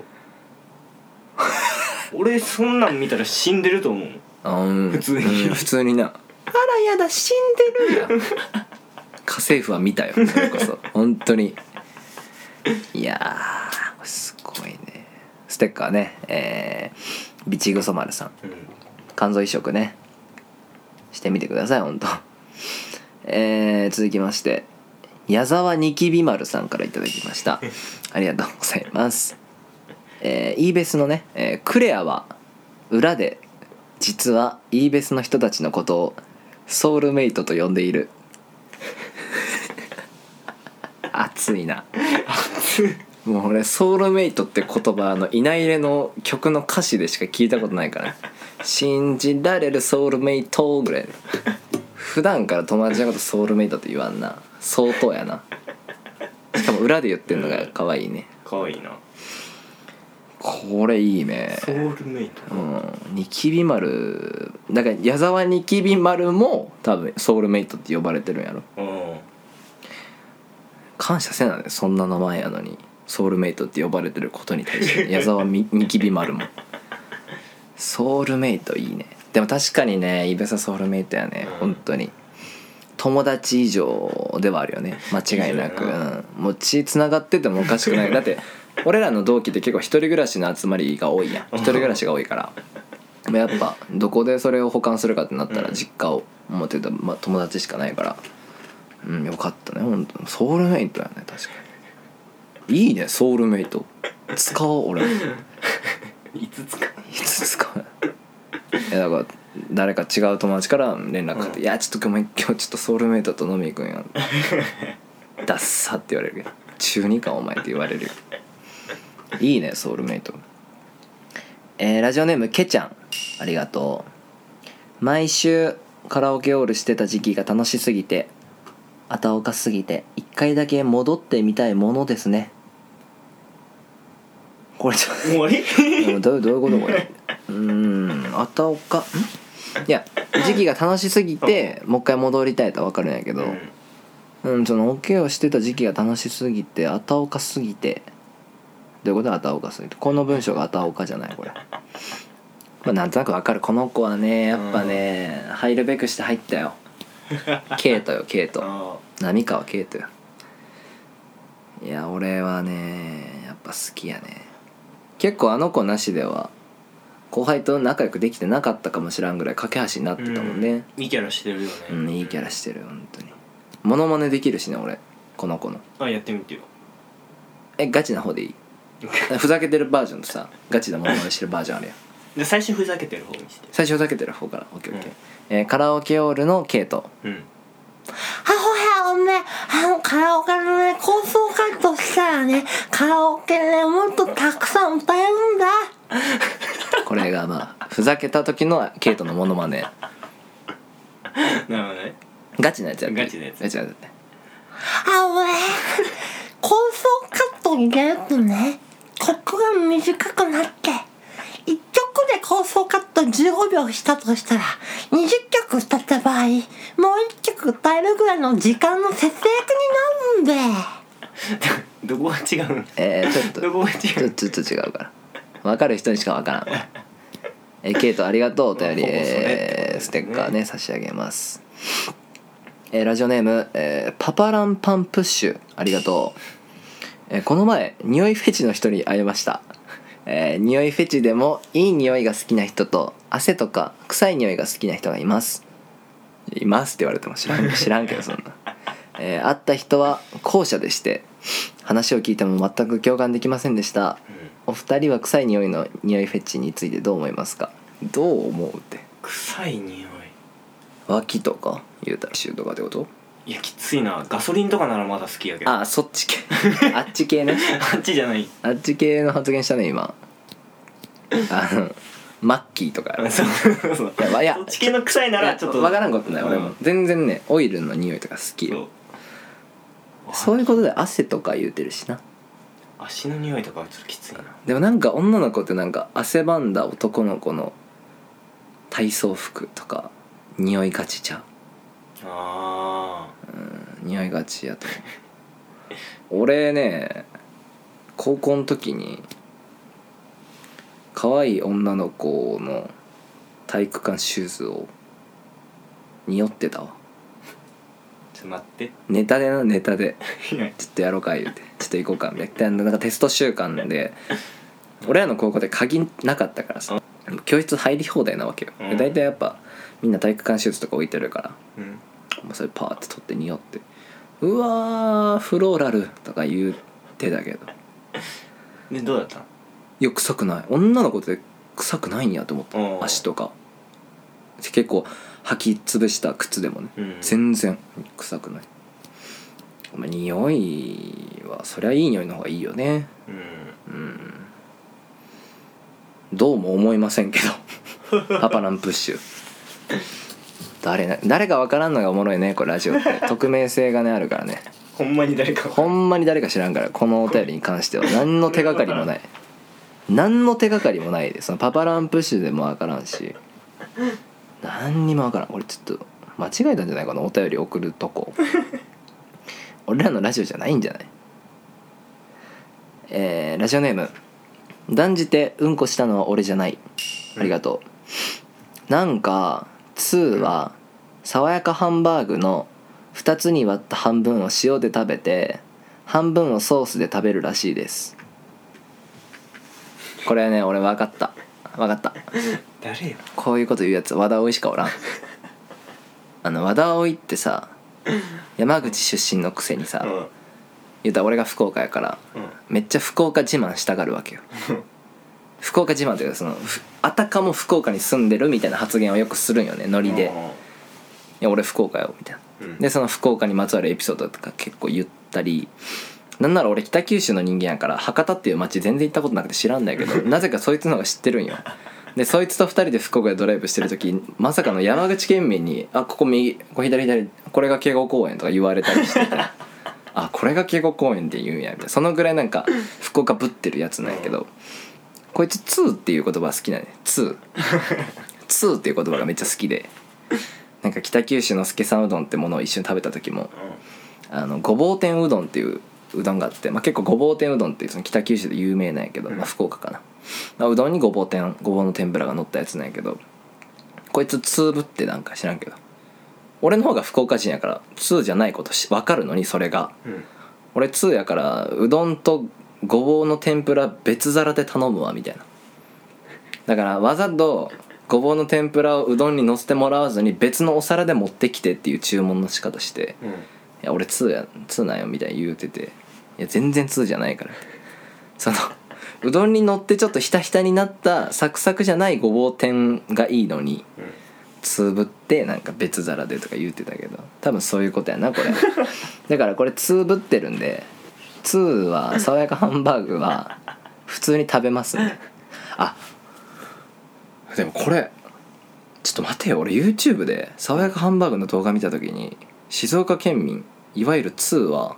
*laughs* 俺そんなん見たら死んでると思ううん。普通に。うん普通にな。あらやだ死んでる。や。ん家政婦は見たよそれこそ。*laughs* 本当に。いやーこれすごいね。ステッカーね。えー、ビチグソ丸さん。うん。肝臓移植ね。してみてください本当えー、続きまして矢沢ニキビ丸さんからいただきました。*laughs* ありがとうございますえー、イーベスのね、えークレアは裏で実はイーベスの人たちのことをソウルメイトと呼んでいる。*laughs* 熱いな。もう俺ソウルメイトって言葉あのいないれの曲の歌詞でしか聞いたことないから。信じられるソウルメイトぐらい。普段から友達のことソウルメイトって言わんな。相当やな。しかも裏で言ってるのが可愛いね。かわいいなこれいいね。ソウルメイト。うん。ニキビ丸。だから矢沢ニキビ丸も多分ソウルメイトって呼ばれてるんやろ。うん。感謝せなねそんな名前やのにソウルメイトって呼ばれてることに対して *laughs* 矢沢みニキビ丸も。ソウルメイトいいね。でも確かにねイベサソウルメイトやね、うん。本当に。友達以上ではあるよね。間違いなく、うん、もう血つながっててもおかしくない。だって俺らの同期って結構一人暮らしの集まりが多いやん。一人暮らしが多いから。まあやっぱどこでそれを保管するかってなったらうん。実家を持ってた、まあ、友達しかないから。うんよかったね本当ソウルメイトやね確かに。いいねソウルメイト。使おう俺。い *laughs* いつ使う？つ使う？いやだから誰か違う友達から連絡かかって「うん。いやちょっとごめん今日ちょっとソウルメイトと飲み行くんや」ダッサって言われるけど「中二かお前」って言われるよ *laughs* いいねソウルメイト。えーラジオネームけちゃんありがとう。毎週カラオケオールしてた時期が楽しすぎてあたおかすぎて一回だけ戻ってみたいものですね。これちょっと終わり？うんどうどういうことこれ？うーんあたおかん？いや時期が楽しすぎてもう一回戻りたいとは分かるんやけど。うん、そのオケをしてた時期が楽しすぎてあたおかすぎてどういうこと？あたおかすぎてこの文章があたおかじゃないこれ。まあなんとなく分かる。この子はねやっぱね、入るべくして入ったよ。ケイトよケイト。*laughs* あ浪川ケイトよ。いや俺はねやっぱ好きやね。結構あの子なしでは後輩と仲良くできてなかったかもしらんぐらい架け橋になってたもんね。いいキャラしてるよね、うん、いいキャラしてる本当に。モノマネできるしね俺。この子の。あやってみてよ。えガチな方でいい？ふざけてるバージョンとさガチなモノマネしてるバージョンあるやん。で最初ふざけてる方にして。最初ふざけてる方から。オッケーオッケー。うん、えーカラオケオールのケイトうん。あ、ほら、おね、あの、カラオケのね、構想カットしたらね、カラオケね、もっとたくさん歌えるんだ。*laughs* これがまあふざけた時のケイトのモノマネ。なるほどね。ガチなやつやって。ガチなやつ。ガチなやつねあのね、構想 *laughs* カット入れるとね、曲が短くなって、一曲でで構想カット15秒したとしたら20曲歌った場合もう1曲歌えるぐらいの時間の節約になるんで。*laughs* どこが違うんえー、ちょっとどこが違う？ちょちょっと違うから。分かる人にしか分からん。わえケイトありがとうお便り、えーステッカーね差し上げます。えーラジオネーム、えーパパランパンプッシュ。ありがとう、えーこの前匂いフェチの人に会いました。えー匂いフェチでもいい匂いが好きな人と汗とか臭い匂いが好きな人がいます。いますって言われても知らん *laughs* 知らんけどそんな、えー会った人は後者でして話を聞いても全く共感できませんでした。お二人は臭い匂いの匂いフェチについてどう思いますか？どう思うって。臭い匂い。脇とか言うたらシューとかってこと？いやきついな。ガソリンとかならまだ好きやけど。ああそっち系。*laughs* あっち系ね。っちじゃない。あっち系の発言したね今。あのマッキーとか *laughs* そうそうそう。いやいやそっち系の臭いならちょっと。分からんことない俺も。うん。全然ねオイルの匂いとか好きそう。よそういうことで汗とか言うてるしな。足の匂いとかはちょっときついな。でもなんか女の子ってなんか汗ばんだ男の子の体操服とか匂いがちちゃうあ匂いがちやと。思う俺ね高校の時に可愛い女の子の体育館シューズを匂ってたわ。ーちょっと待って。ネタでなネタで。ちょっとやろうか言うて。ちょっと行こうかみたいな。なんかテスト週間で俺らの高校で鍵なかったからさ。教室入り放題なわけよ。でうん。大体やっぱみんな体育館シューズとか置いてるから。うんもうそれパーって取って匂って「うわーフローラル」とか言ってたけど。でどうだった？のいや臭くない。女の子って臭くないんやと思っうん。た足とか。結構履き潰した靴でもね、うん。全然臭くない。お前匂いはそりゃいい匂いの方がいいよね。うん。どうも思いませんけど。*laughs* パパランプッシュ誰な誰かわからんのがおもろいねこれラジオって。*laughs* 匿名性がねあるからね。ほんまに誰か。ほんまに誰か知らんからこのお便りに関しては。何の手がかりもない。何の手がかりもないでそのパパランプッシュでもわからんし。何にもわからん。俺ちょっと間違えたんじゃないかなお便り送るとこ。*laughs* 俺らのラジオじゃないんじゃない？えーラジオネーム。断じてうんこしたのは俺じゃない。ありがとう。なんか2は爽やかハンバーグの2つに割った半分を塩で食べて半分をソースで食べるらしいです。これね俺分かった。分かった。誰よ？こういうこと言うやつ和田葵しかおらん。あの和田葵ってさ山口出身のくせにさ、うん。言うたら俺が福岡やからうん。めっちゃ福岡自慢したがるわけよ *laughs* 福岡自慢というかそのふあたかも福岡に住んでるみたいな発言をよくするんよねノリで「いや俺福岡よ」みたいな。うん。でその福岡にまつわるエピソードとか結構言ったりなんなら俺北九州の人間やから博多っていう町全然行ったことなくて知らんだけど *laughs* なぜかそいつの方が知ってるんよ。でそいつと二人で福岡でドライブしてる時まさかの山口県民に「あここ右ここ左左これが警固公園」とか言われたりしてて *laughs* あこれが警固公園って言うんやみたいな。そのぐらいなんか福岡ぶってるやつなんやけどこいつ「ツー」っていう言葉好きなんね「ツー」*laughs*「ツー」っていう言葉がめっちゃ好きで。なんか北九州の資さんうどんってものを一緒に食べた時もあのごぼう天うどんっていううどんがあって、まあ、結構ごぼう天うどんっていうその北九州で有名なんやけど、まあ、福岡かな、まあ、うどんにごぼう天ごぼうの天ぷらが乗ったやつなんやけどこいつつぶってなんか知らんけど俺の方が福岡人やから通じゃないことし分かるのにそれが。うん。俺通やからうどんとごぼうの天ぷら別皿で頼むわみたいな。だからわざとごぼうの天ぷらをうどんにのせてもらわずに別のお皿で持ってきてっていう注文の仕方してうん。いや俺2や2なんよみたいに言うてていや全然2じゃないから。そのうどんに乗ってちょっとひたひたになったサクサクじゃないごぼう天がいいのにつぶってなんか別皿でとか言うてたけど多分そういうことやなこれ。*laughs* だからこれつぶってるんで2は爽やかハンバーグは普通に食べますね。あでもこれちょっと待てよ。俺 YouTube で爽やかハンバーグの動画見た時に静岡県民いわゆる2は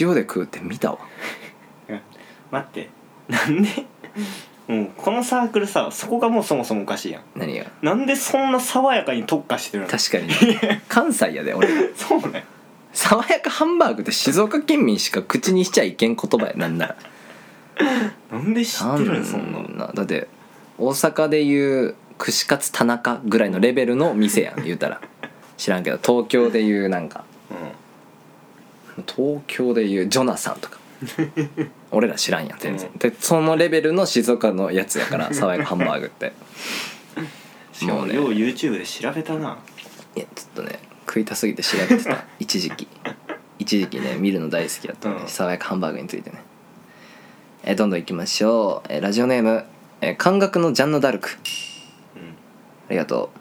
塩で食うって見たわ。待って。なんで？うんこのサークルさそこがもうそもそもおかしいやん。何が？なんでそんな爽やかに特化してるの？確かに関西やで俺。*laughs* そうね爽やかハンバーグって静岡県民しか口にしちゃいけん言葉やなんなら。なんで知ってるのそんななんなだって大阪でいう串カツ田中ぐらいのレベルの店やん言うたら。*laughs* 知らんけど。東京でいうなんか。東京でいうジョナサンとか。*laughs* 俺ら知らんやん全然、うん。でそのレベルの静岡のやつやから爽やかハンバーグって。しかもよう YouTube で調べたな。いやちょっとね食いたすぎて調べてた。*laughs* 一時期。一時期ね見るの大好きだったね、うん。爽やかハンバーグについてね。えーどんどんいきましょう、えーラジオネーム、えー感覚のジャンヌ・ダルク。うん。ありがとう。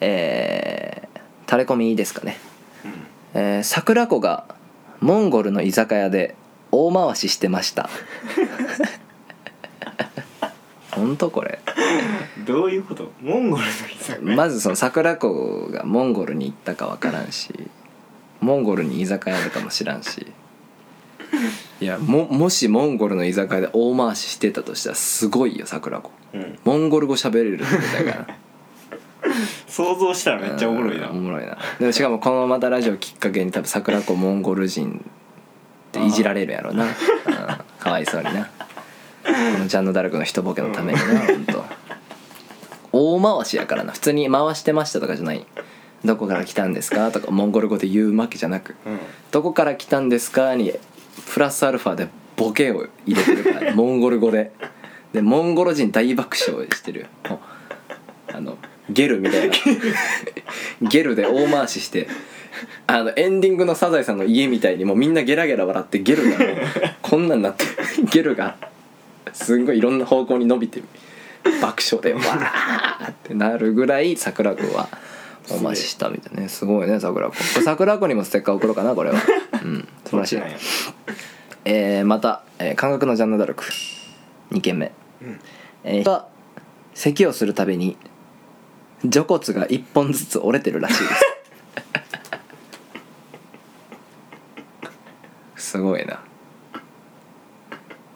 えー、タレコミいいですかね。うん。えー桜子がモンゴルの居酒屋で大回ししてました *laughs* 本当これ。どういうこと？モンゴルの居酒屋？まずその桜子がモンゴルに行ったか分からんしモンゴルに居酒屋あるかもしらんし。*laughs* いやももしモンゴルの居酒屋で大回ししてたとしたらすごいよ桜子。うん。モンゴル語喋れるってことだから。*laughs* 想像したらめっちゃおもろいな。うんおもろいな。でしかもこのまたラジオきっかけに多分桜子モンゴル人っていじられるやろな、*laughs* うん、かわいそうになこのジャンヌ・ダルクの一ボケのためになほんと。大回しやからな。普通に回してましたとかじゃない。どこから来たんですかとかモンゴル語で言うわけじゃなく。うん。どこから来たんですかにプラスアルファでボケを入れてるから *laughs* モンゴル語で。でモンゴル人大爆笑してるあのゲルみたいな。*laughs* ゲルで大回ししてあのエンディングのサザエさんの家みたいにもうみんなゲラゲラ笑ってゲルがもうこんなんなってゲルがすんごいいろんな方向に伸びて爆笑で *laughs* わーってなるぐらい桜子はお回ししたみたいなね。すごいね桜子。桜子にもステッカー送ろうかなこれは。うん。素晴らしい。えーまた、えー感覚のジャンヌ・ダルク。2件目、えー人は咳をするたびに除骨が1本ずつ折れてるらしいです。*laughs* すごいな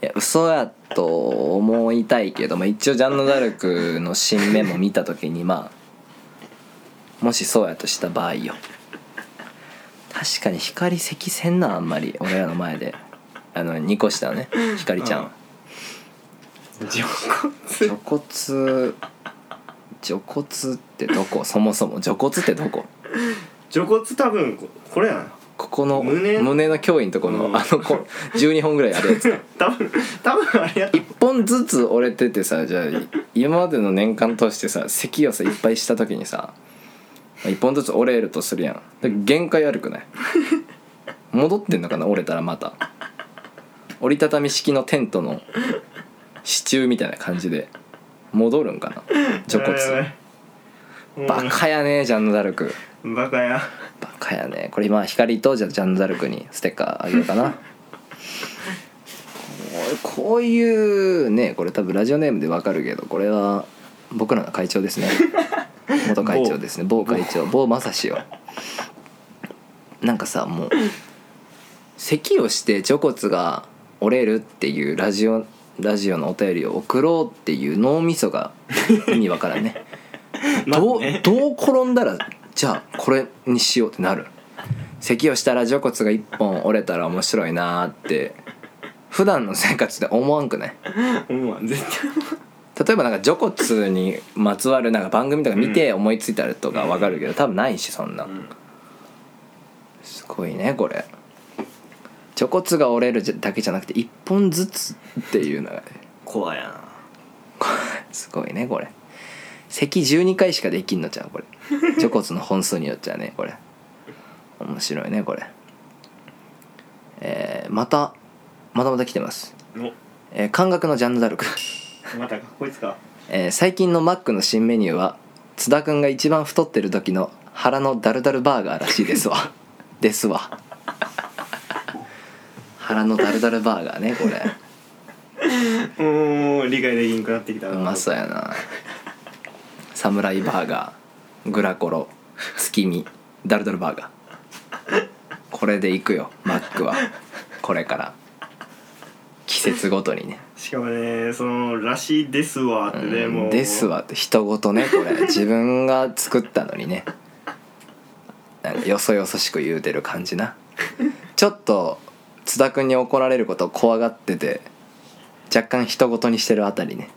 いや嘘やと思いたいけど、まあ、一応ジャンヌ・ダルクの新メモ見た時にまあもしそうやとした場合よ。確かに光咳せんなあんまり俺らの前で。あの2個下のね光ちゃん。除除骨。除骨ってどこ？そもそも除骨ってどこ？除骨多分ここれやなここの胸？胸の胸囲のとこの、うん。あのこ12本ぐらいあるやつ。か *laughs* 多分多分あれや1本ずつ折れててさじゃあ今までの年間通してさ咳をさいっぱいした時にさ1本ずつ折れるとするやん。で限界悪くない？戻ってんのかな？折れたらまた。折りたたみ式のテントの支柱みたいな感じで戻るんかな？除骨。バカやねジャンヌ・ダルク。うんバカやバカやね。これ今光とじゃあジャンヌ・ダルクにステッカーあげようかな。こういうねこれ多分ラジオネームでわかるけどこれは僕らの会長ですね。元会長ですね。某会長某正志よなんかさもう咳をして除骨が折れるっていうラジオラジオのお便りを送ろうっていう脳みそが意味わからんね。*laughs* どうどう転んだらじゃあこれにしようってなる。咳をしたら除骨が一本折れたら面白いなーって。普段の生活で思わんくない？思わん絶対例えばなんか除骨にまつわるなんか番組とか見て思いついたりとかわかるけど多分ないしそんな、ん。すごいねこれ。除骨が折れるだけじゃなくて一本ずつっていうのが。ね怖いやな。*laughs* すごいねこれ咳12回しかできんのじゃんこれ。*laughs* 除骨の本数によっちゃねこれ。面白いねこれ。えーまたまだまだ来てます、お。えー、感覚のジャンヌ・ダルク、またかこいつか？*laughs* えー最近のマックの新メニューは津田くんが一番太ってる時の腹のダルダルバーガーらしいですわ。*laughs* ですわ。腹のダルダルバーガーねこれ。もう理解できんくなってきたうまそうやなサムライバーガーグラコロ月見ダルダルバーガー。これでいくよマックは。これから。季節ごとにね。しかもねその「らしいですわ」ってね、うんもう。ですわって人ごとねこれ。自分が作ったのにね。なんかよそよそしく言うてる感じな。ちょっと津田君に怒られることを怖がってて若干人ごとにしてるあたりね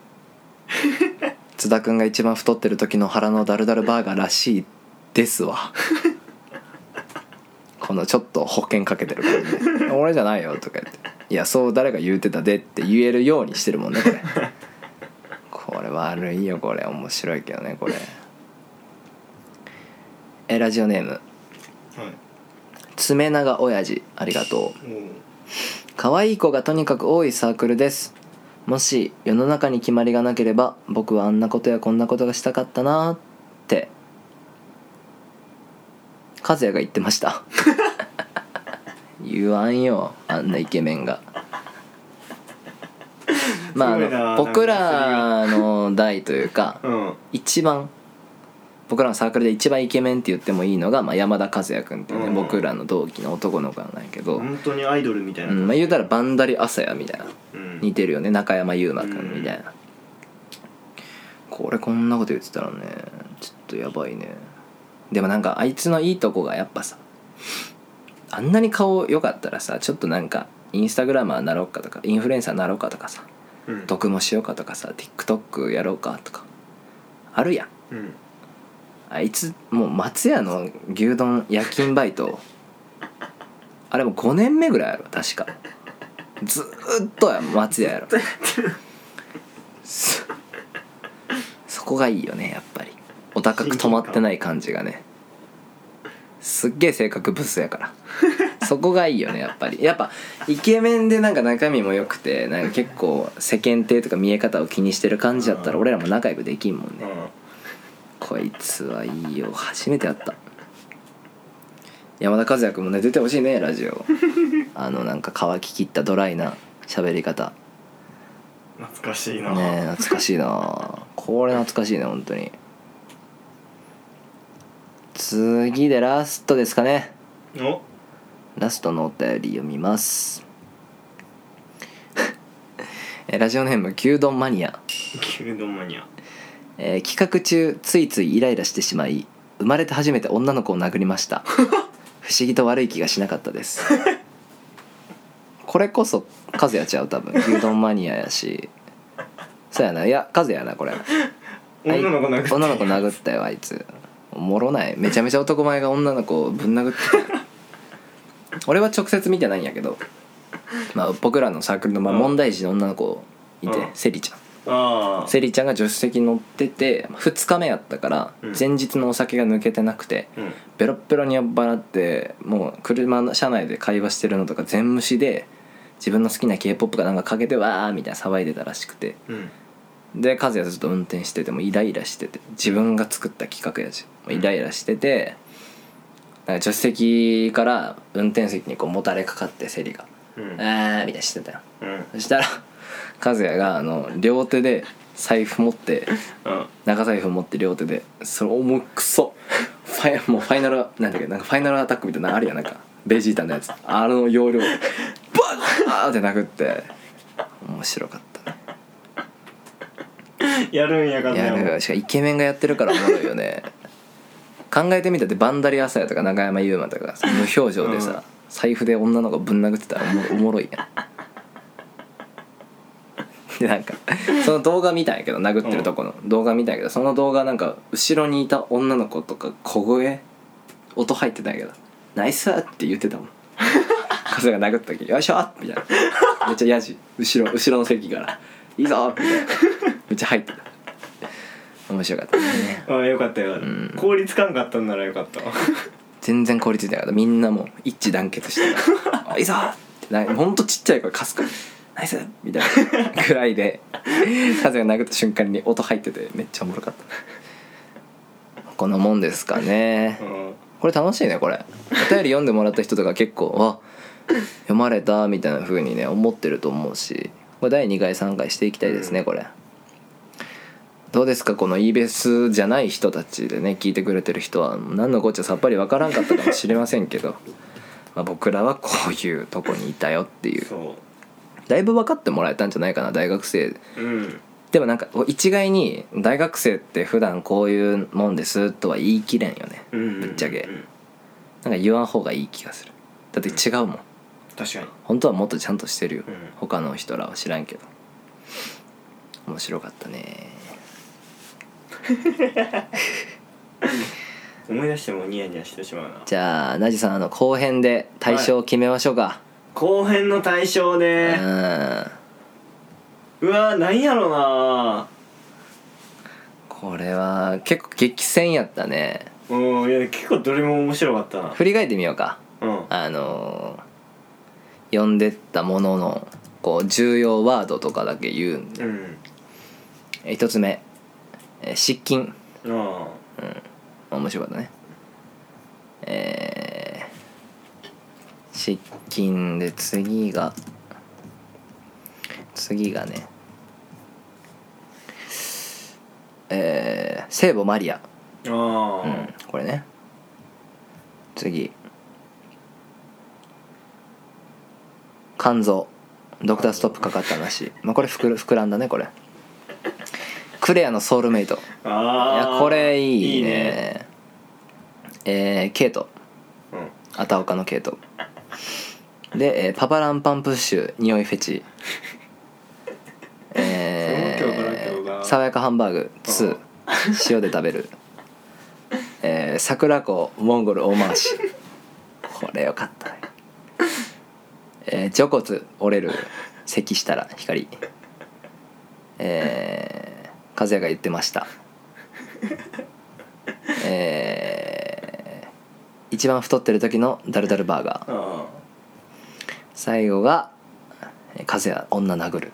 津田君が一番太ってる時の腹のダルダルバーガーらしいですわ。*laughs* このちょっと保険かけてる感じで「俺じゃないよ」とか言って「いやそう誰が言うてたで」って言えるようにしてるもんねこれ。これ悪いよこれ。面白いけどねこれ。えラジオネーム。はい。爪長親父ありがとう。可愛い子がとにかく多いサークルですもし世の中に決まりがなければ僕はあんなことやこんなことがしたかったなーって和也が言ってました。*laughs* 言わんよあんなイケメンが。*laughs* まああの僕らの代というかうん。一番僕らのサークルで一番イケメンって言ってもいいのが、まあ、山田和也君っていうね、うん。僕らの同期の男の子なんやけど、本当にアイドルみたいな、うんまあ、言うたらバンダリ朝也みたいな。うん似てるよね。中山優馬君みたいな、これこんなこと言ってたらねちょっとやばいね。でもなんかあいつのいいとこがやっぱさあんなに顔良かったらさちょっとなんかインスタグラマーなろうかとかインフルエンサーなろうかとかさうん。読もしようかとかさ TikTok やろうかとかあるやん。うん。あいつもう松屋の牛丼夜勤バイト。あれも5年目ぐらいやろ確かずーっとや松屋やろ。そそこがいいよねやっぱり。お高く止まってない感じがね。すっげえ性格ブスやから。そこがいいよねやっぱり。やっぱイケメンでなんか中身も良くてなんか結構世間体とか見え方を気にしてる感じだったら俺らも仲良くできんもんね。こいつはいいよ。初めて会った山田和也君もね出てほしいねラジオ。*laughs* あのなんか乾ききったドライな喋り方。懐かしいな、ねえ懐かしいな。これ懐かしいね本当に。次でラストですかね。お。ラストのお便り読みます。*laughs* えラジオネーム牛丼マニア。牛丼マニア。えー企画中ついついイライラしてしまい生まれて初めて女の子を殴りました *laughs* 不思議と悪い気がしなかったです。*laughs* これこそ和也ちゃう多分。牛丼マニアやし。そうやな。いや和也やなこれ。女の子殴って。女の子殴ったよあいつ。おもろない。めちゃめちゃ男前が女の子をぶん殴って俺は直接見てないんやけど、まあ、僕らのサークルのまあうん。問題児の女の子いて、うん。セリちゃんセリちゃんが助手席に乗ってて2日目やったからうん。前日のお酒が抜けてなくてうん。ベロッベロに酔っ払ってもう車の車内で会話してるのとか全無視で自分の好きな k p o p かなんかかけてわーみたいな騒いでたらしくて。うん。で和也ずっと運転しててもイライラしてて自分が作った企画やしイライラしててなんか助手席から運転席にこうもたれかかってセリが。うん「あー」みたいなしてたよ。うん。そしたら和也があの両手で財布持ってうん。長財布持って両手でそれ重くそ。ファイもうファイナルなんだっけなんかファイナルアタックみたいなのあるやんなんか。ベジータのやつ。あの容量。バーって殴って。面白かった。ねやるんやからやる。しかもイケメンがやってるからおもろいよね。考えてみたってバンダリアサヤとか中山優馬とかさ無表情でさ、うん。財布で女の子ぶん殴ってたらおもおもろいやんで *laughs* なんかその動画見たんやけど殴ってるとこの。動画見たんやけどその動画なんか後ろにいた女の子とか小声音入ってたんやけど「ナイス!」って言ってたもん。*laughs* 風が殴った時「よいしょ!」みたいな。めっちゃヤジ後ろ後ろの席から「いいぞ!」みたいな。めっちゃ入ってた。面白かったね。ああよかったよ、ん。効率感かったんならよかった全然効率いてなかった。みんなもう一致団結してた。*laughs* あ「いいぞ!」って。なほんとちっちゃい声かすかナイス!」みたいなぐらいで *laughs* 風が殴った瞬間に音入っててめっちゃおもろかった。このもんですかね。うん。これ楽しいねこれ。お便り読んでもらった人とか結構あ読まれたみたいな風にね思ってると思うしこれ第2回3回していきたいですねこれ。どうですかこの e ベースじゃない人たちでね聞いてくれてる人は。何のこっちゃさっぱりわからんかったかもしれませんけど、*laughs* まあ、僕らはこういうとこにいたよっていう。そうだいぶ分かってもらえたんじゃないかな大学生。うん。でもなんか一概に大学生って普段こういうもんですとは言い切れんよね。うんぶっちゃけ。うんなんか言わん方がいい気がする。だって違うもん。確かに。本当はもっとちゃんとしてるよ、うん。他の人らは知らんけど。面白かったね。*laughs* 思い出してもニヤニヤしてしまうな。じゃあナジさんあの後編で対象を決めましょうか、後編の対象うねん。うわ何やろな。これは結構激戦やったね。うんいや結構どれも面白かったな。振り返ってみようか。うん。あのー読んでったもののこう重要ワードとかだけ言うんうん。え一つ目えー失禁。あ面白かったね。えー、失禁で次が次がねえー、聖母マリア、あうん、これね。次。肝臓。ドクターストップかかった話。まあこれ膨ら膨らんだねこれ。クレアのソウルメイト。いああやこれいいね。いいね。えー、ケイト。うん。あたおかのケイトで、えーパパランパンプッシュ匂いフェチ。えー、が爽やかハンバーグ2塩で食べる。えー、桜子モンゴル大回し。これよかった。ねえー、除骨折れる。咳したら光。えー、和也が言ってました。えー、一番太ってる時のダルダルバーガー。あ最後がえー和也女殴る。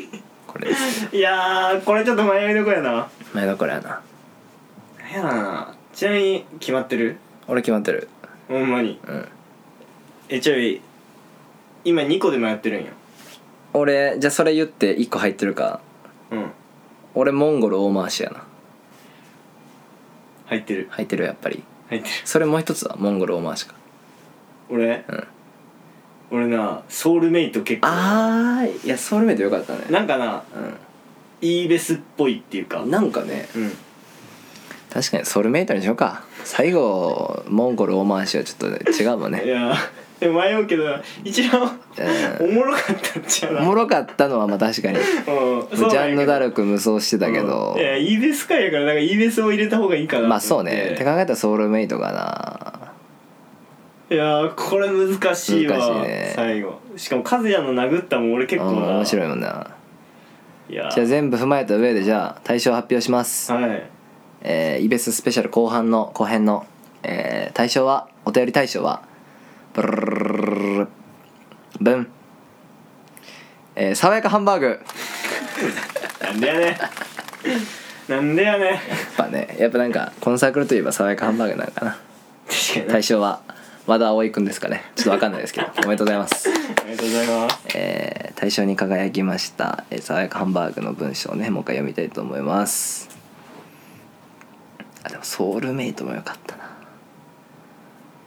*laughs* これです。あいやーこれちょっと迷いどこやな。前がこれやな。何やろな。ちなみに決まってる？俺決まってる。ほんまに。うん。えちょい今2個で迷ってるんよ俺じゃあそれ言って1個入ってるか。うん。俺モンゴル大回しやな。入ってる。入ってるやっぱり。入ってる。それもう一つはモンゴル大回しか。俺、うん俺なソウルメイト結構。あーい。やソウルメイトよかったね。なんかなイーベスっぽいっていうか。うんなんかね。うん。確かにソウルメイトにしようか。最後モンゴル大回しはちょっと違うもんね。いやでも迷うけど一番うおもろかったっちゃな。おもろかったのはまあ確かに。うん。ジャンヌ・ダルルク無双してたけど。いやイーベス会やからなんかイーベスを入れた方がいいかなまあそうね。って考えたらソウルメイトかないやーこれ難しいわ難しいね。最後。しかも和也の殴ったもん俺結構うんな。面白いもんな。いやー。じゃあ全部踏まえた上でじゃあ対象発表します。はい。えーイベススペシャル後半の後編の、えー対象はお便り対象はブルルルルルルルブンえー爽やかハンバーグやっなんでやねんなんでやねんぱねやっぱなんかコンサークルといえば爽やかハンバーグなのかな確かにな対象は和田葵くんですかね。ちょっとわかんないですけど。*laughs* おめでとうございます。ありがとうございます。えー対象に輝きました、えー爽やかハンバーグの文章をねもう一回読みたいと思います。あでもソウルメイトもよかったな。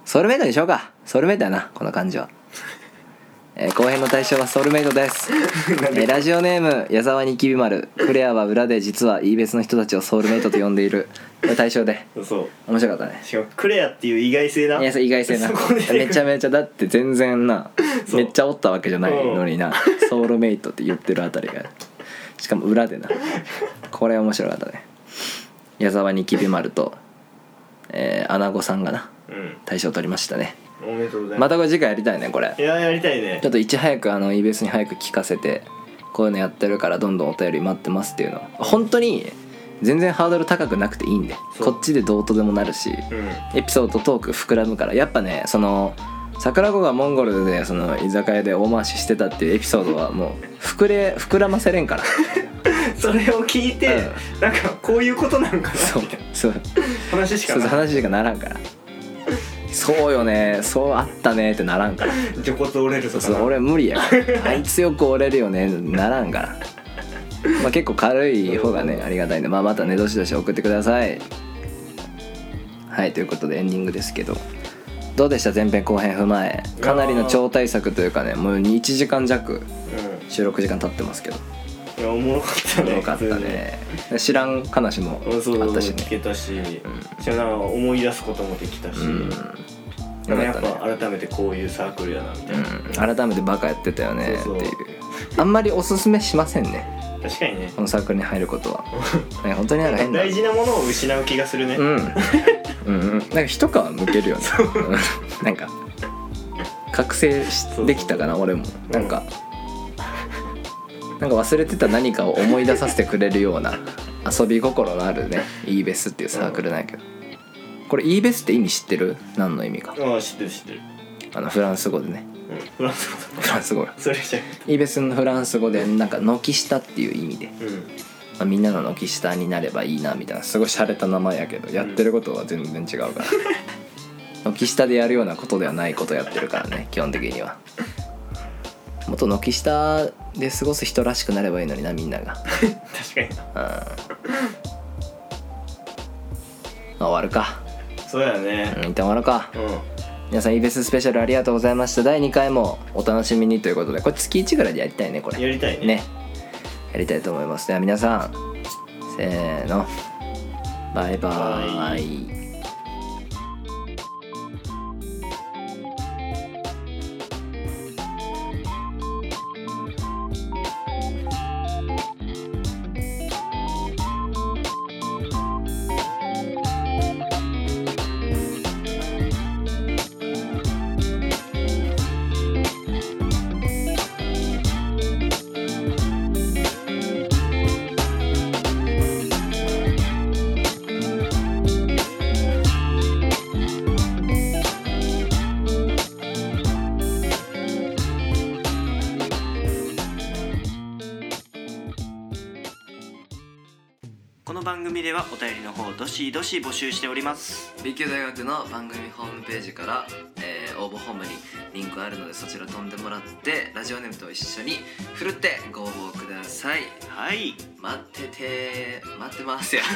ソウルメイトにしようか。ソウルメイトやなこの感じはえー後編の対象はソウルメイトです、えーラジオネーム矢沢にきび丸。クレアは裏で実は E 別の人たちをソウルメイトと呼んでいる。これ対象で。そう面白かったね。しかもクレアっていう意外性ないや意外性な。めちゃめちゃだって全然なめっちゃおったわけじゃないのにな。ソウルメイトって言ってるあたりが。しかも裏でな。これ面白かったね。矢沢にきび丸とえー、アナゴさんがなうん。大賞取りましたねおめでとうございままたこれ次回やりたいねこれ。すいややりたいね。ちょっといち早くあの EBS に早く聞かせてこういうのやってるからどんどんお便り待ってますっていうの。本当に全然ハードル高くなくていいんでそう。こっちでどうとでもなるしうん。エピソードトーク膨らむから。やっぱねその桜子がモンゴルでその居酒屋で大回ししてたっていうエピソードはもう *laughs* 膨れ膨らませれんから。*laughs* それを聞いて、なんかこういうことなんかなそうみたいな。そうそう話しかない話しかならんからそうよね。そうあったね。ってならんから。除骨折れるとかそう俺無理やから。あいつよく折れるよね。ならんから。まあ結構軽い方がねありがたいんで、まあ、またねどしどし送ってください。はいということでエンディングですけど。どうでした？前編後編踏まえ。かなりの超大作というかねもう1時間弱。収録時間経ってますけどいやおもろかったねよかったね。知らん話もあったし聞ねけたし、しかもなんか思い出すこともできたし、うん。なんかやっぱ改めてこういうサークルやなみたいな、うん。改めてバカやってたよねっていう。あんまりおすすめしませんね。確かにね。このサークルに入ることは。*laughs* ね本当になんか変な。大事なものを失う気がするね、うん。うんうん。なんか一皮むけるよね。う。ん。なんか覚醒しできたかな俺も。なんかなんか忘れてた何かを思い出させてくれるような遊び心のあるね。イーベスっていうサークルなんやけど。これイーベスって意味知ってる？何の意味か。ああ知ってる知ってる、あのフランス語でね。うん、フランス語フランス語。それじゃイーベスのフランス語でなんか軒下っていう意味で、うん。まあ、みんなの軒下になればいいなみたいなすごい洒落た名前やけどやってることは全然違うから。*laughs* 軒下でやるようなことではないことやってるからね基本的には。もっと軒下で過ごす人らしくなればいいのになみんなが。確かにあ終わるか。そうやね。うん一旦終わるか。うん。皆さんイーベススペシャルありがとうございました。第2回もお楽しみにということでこれ月1ぐらいでやりたいねこれ。やりたいね。ね。やりたいと思います。では皆さんせーの。バイババイこしどし募集しております。B 級大学の番組ホームページから、えー応募フォームにリンクあるのでそちら飛んでもらってラジオネームと一緒にふるってご応募ください。はい。待ってて待ってますよ *laughs*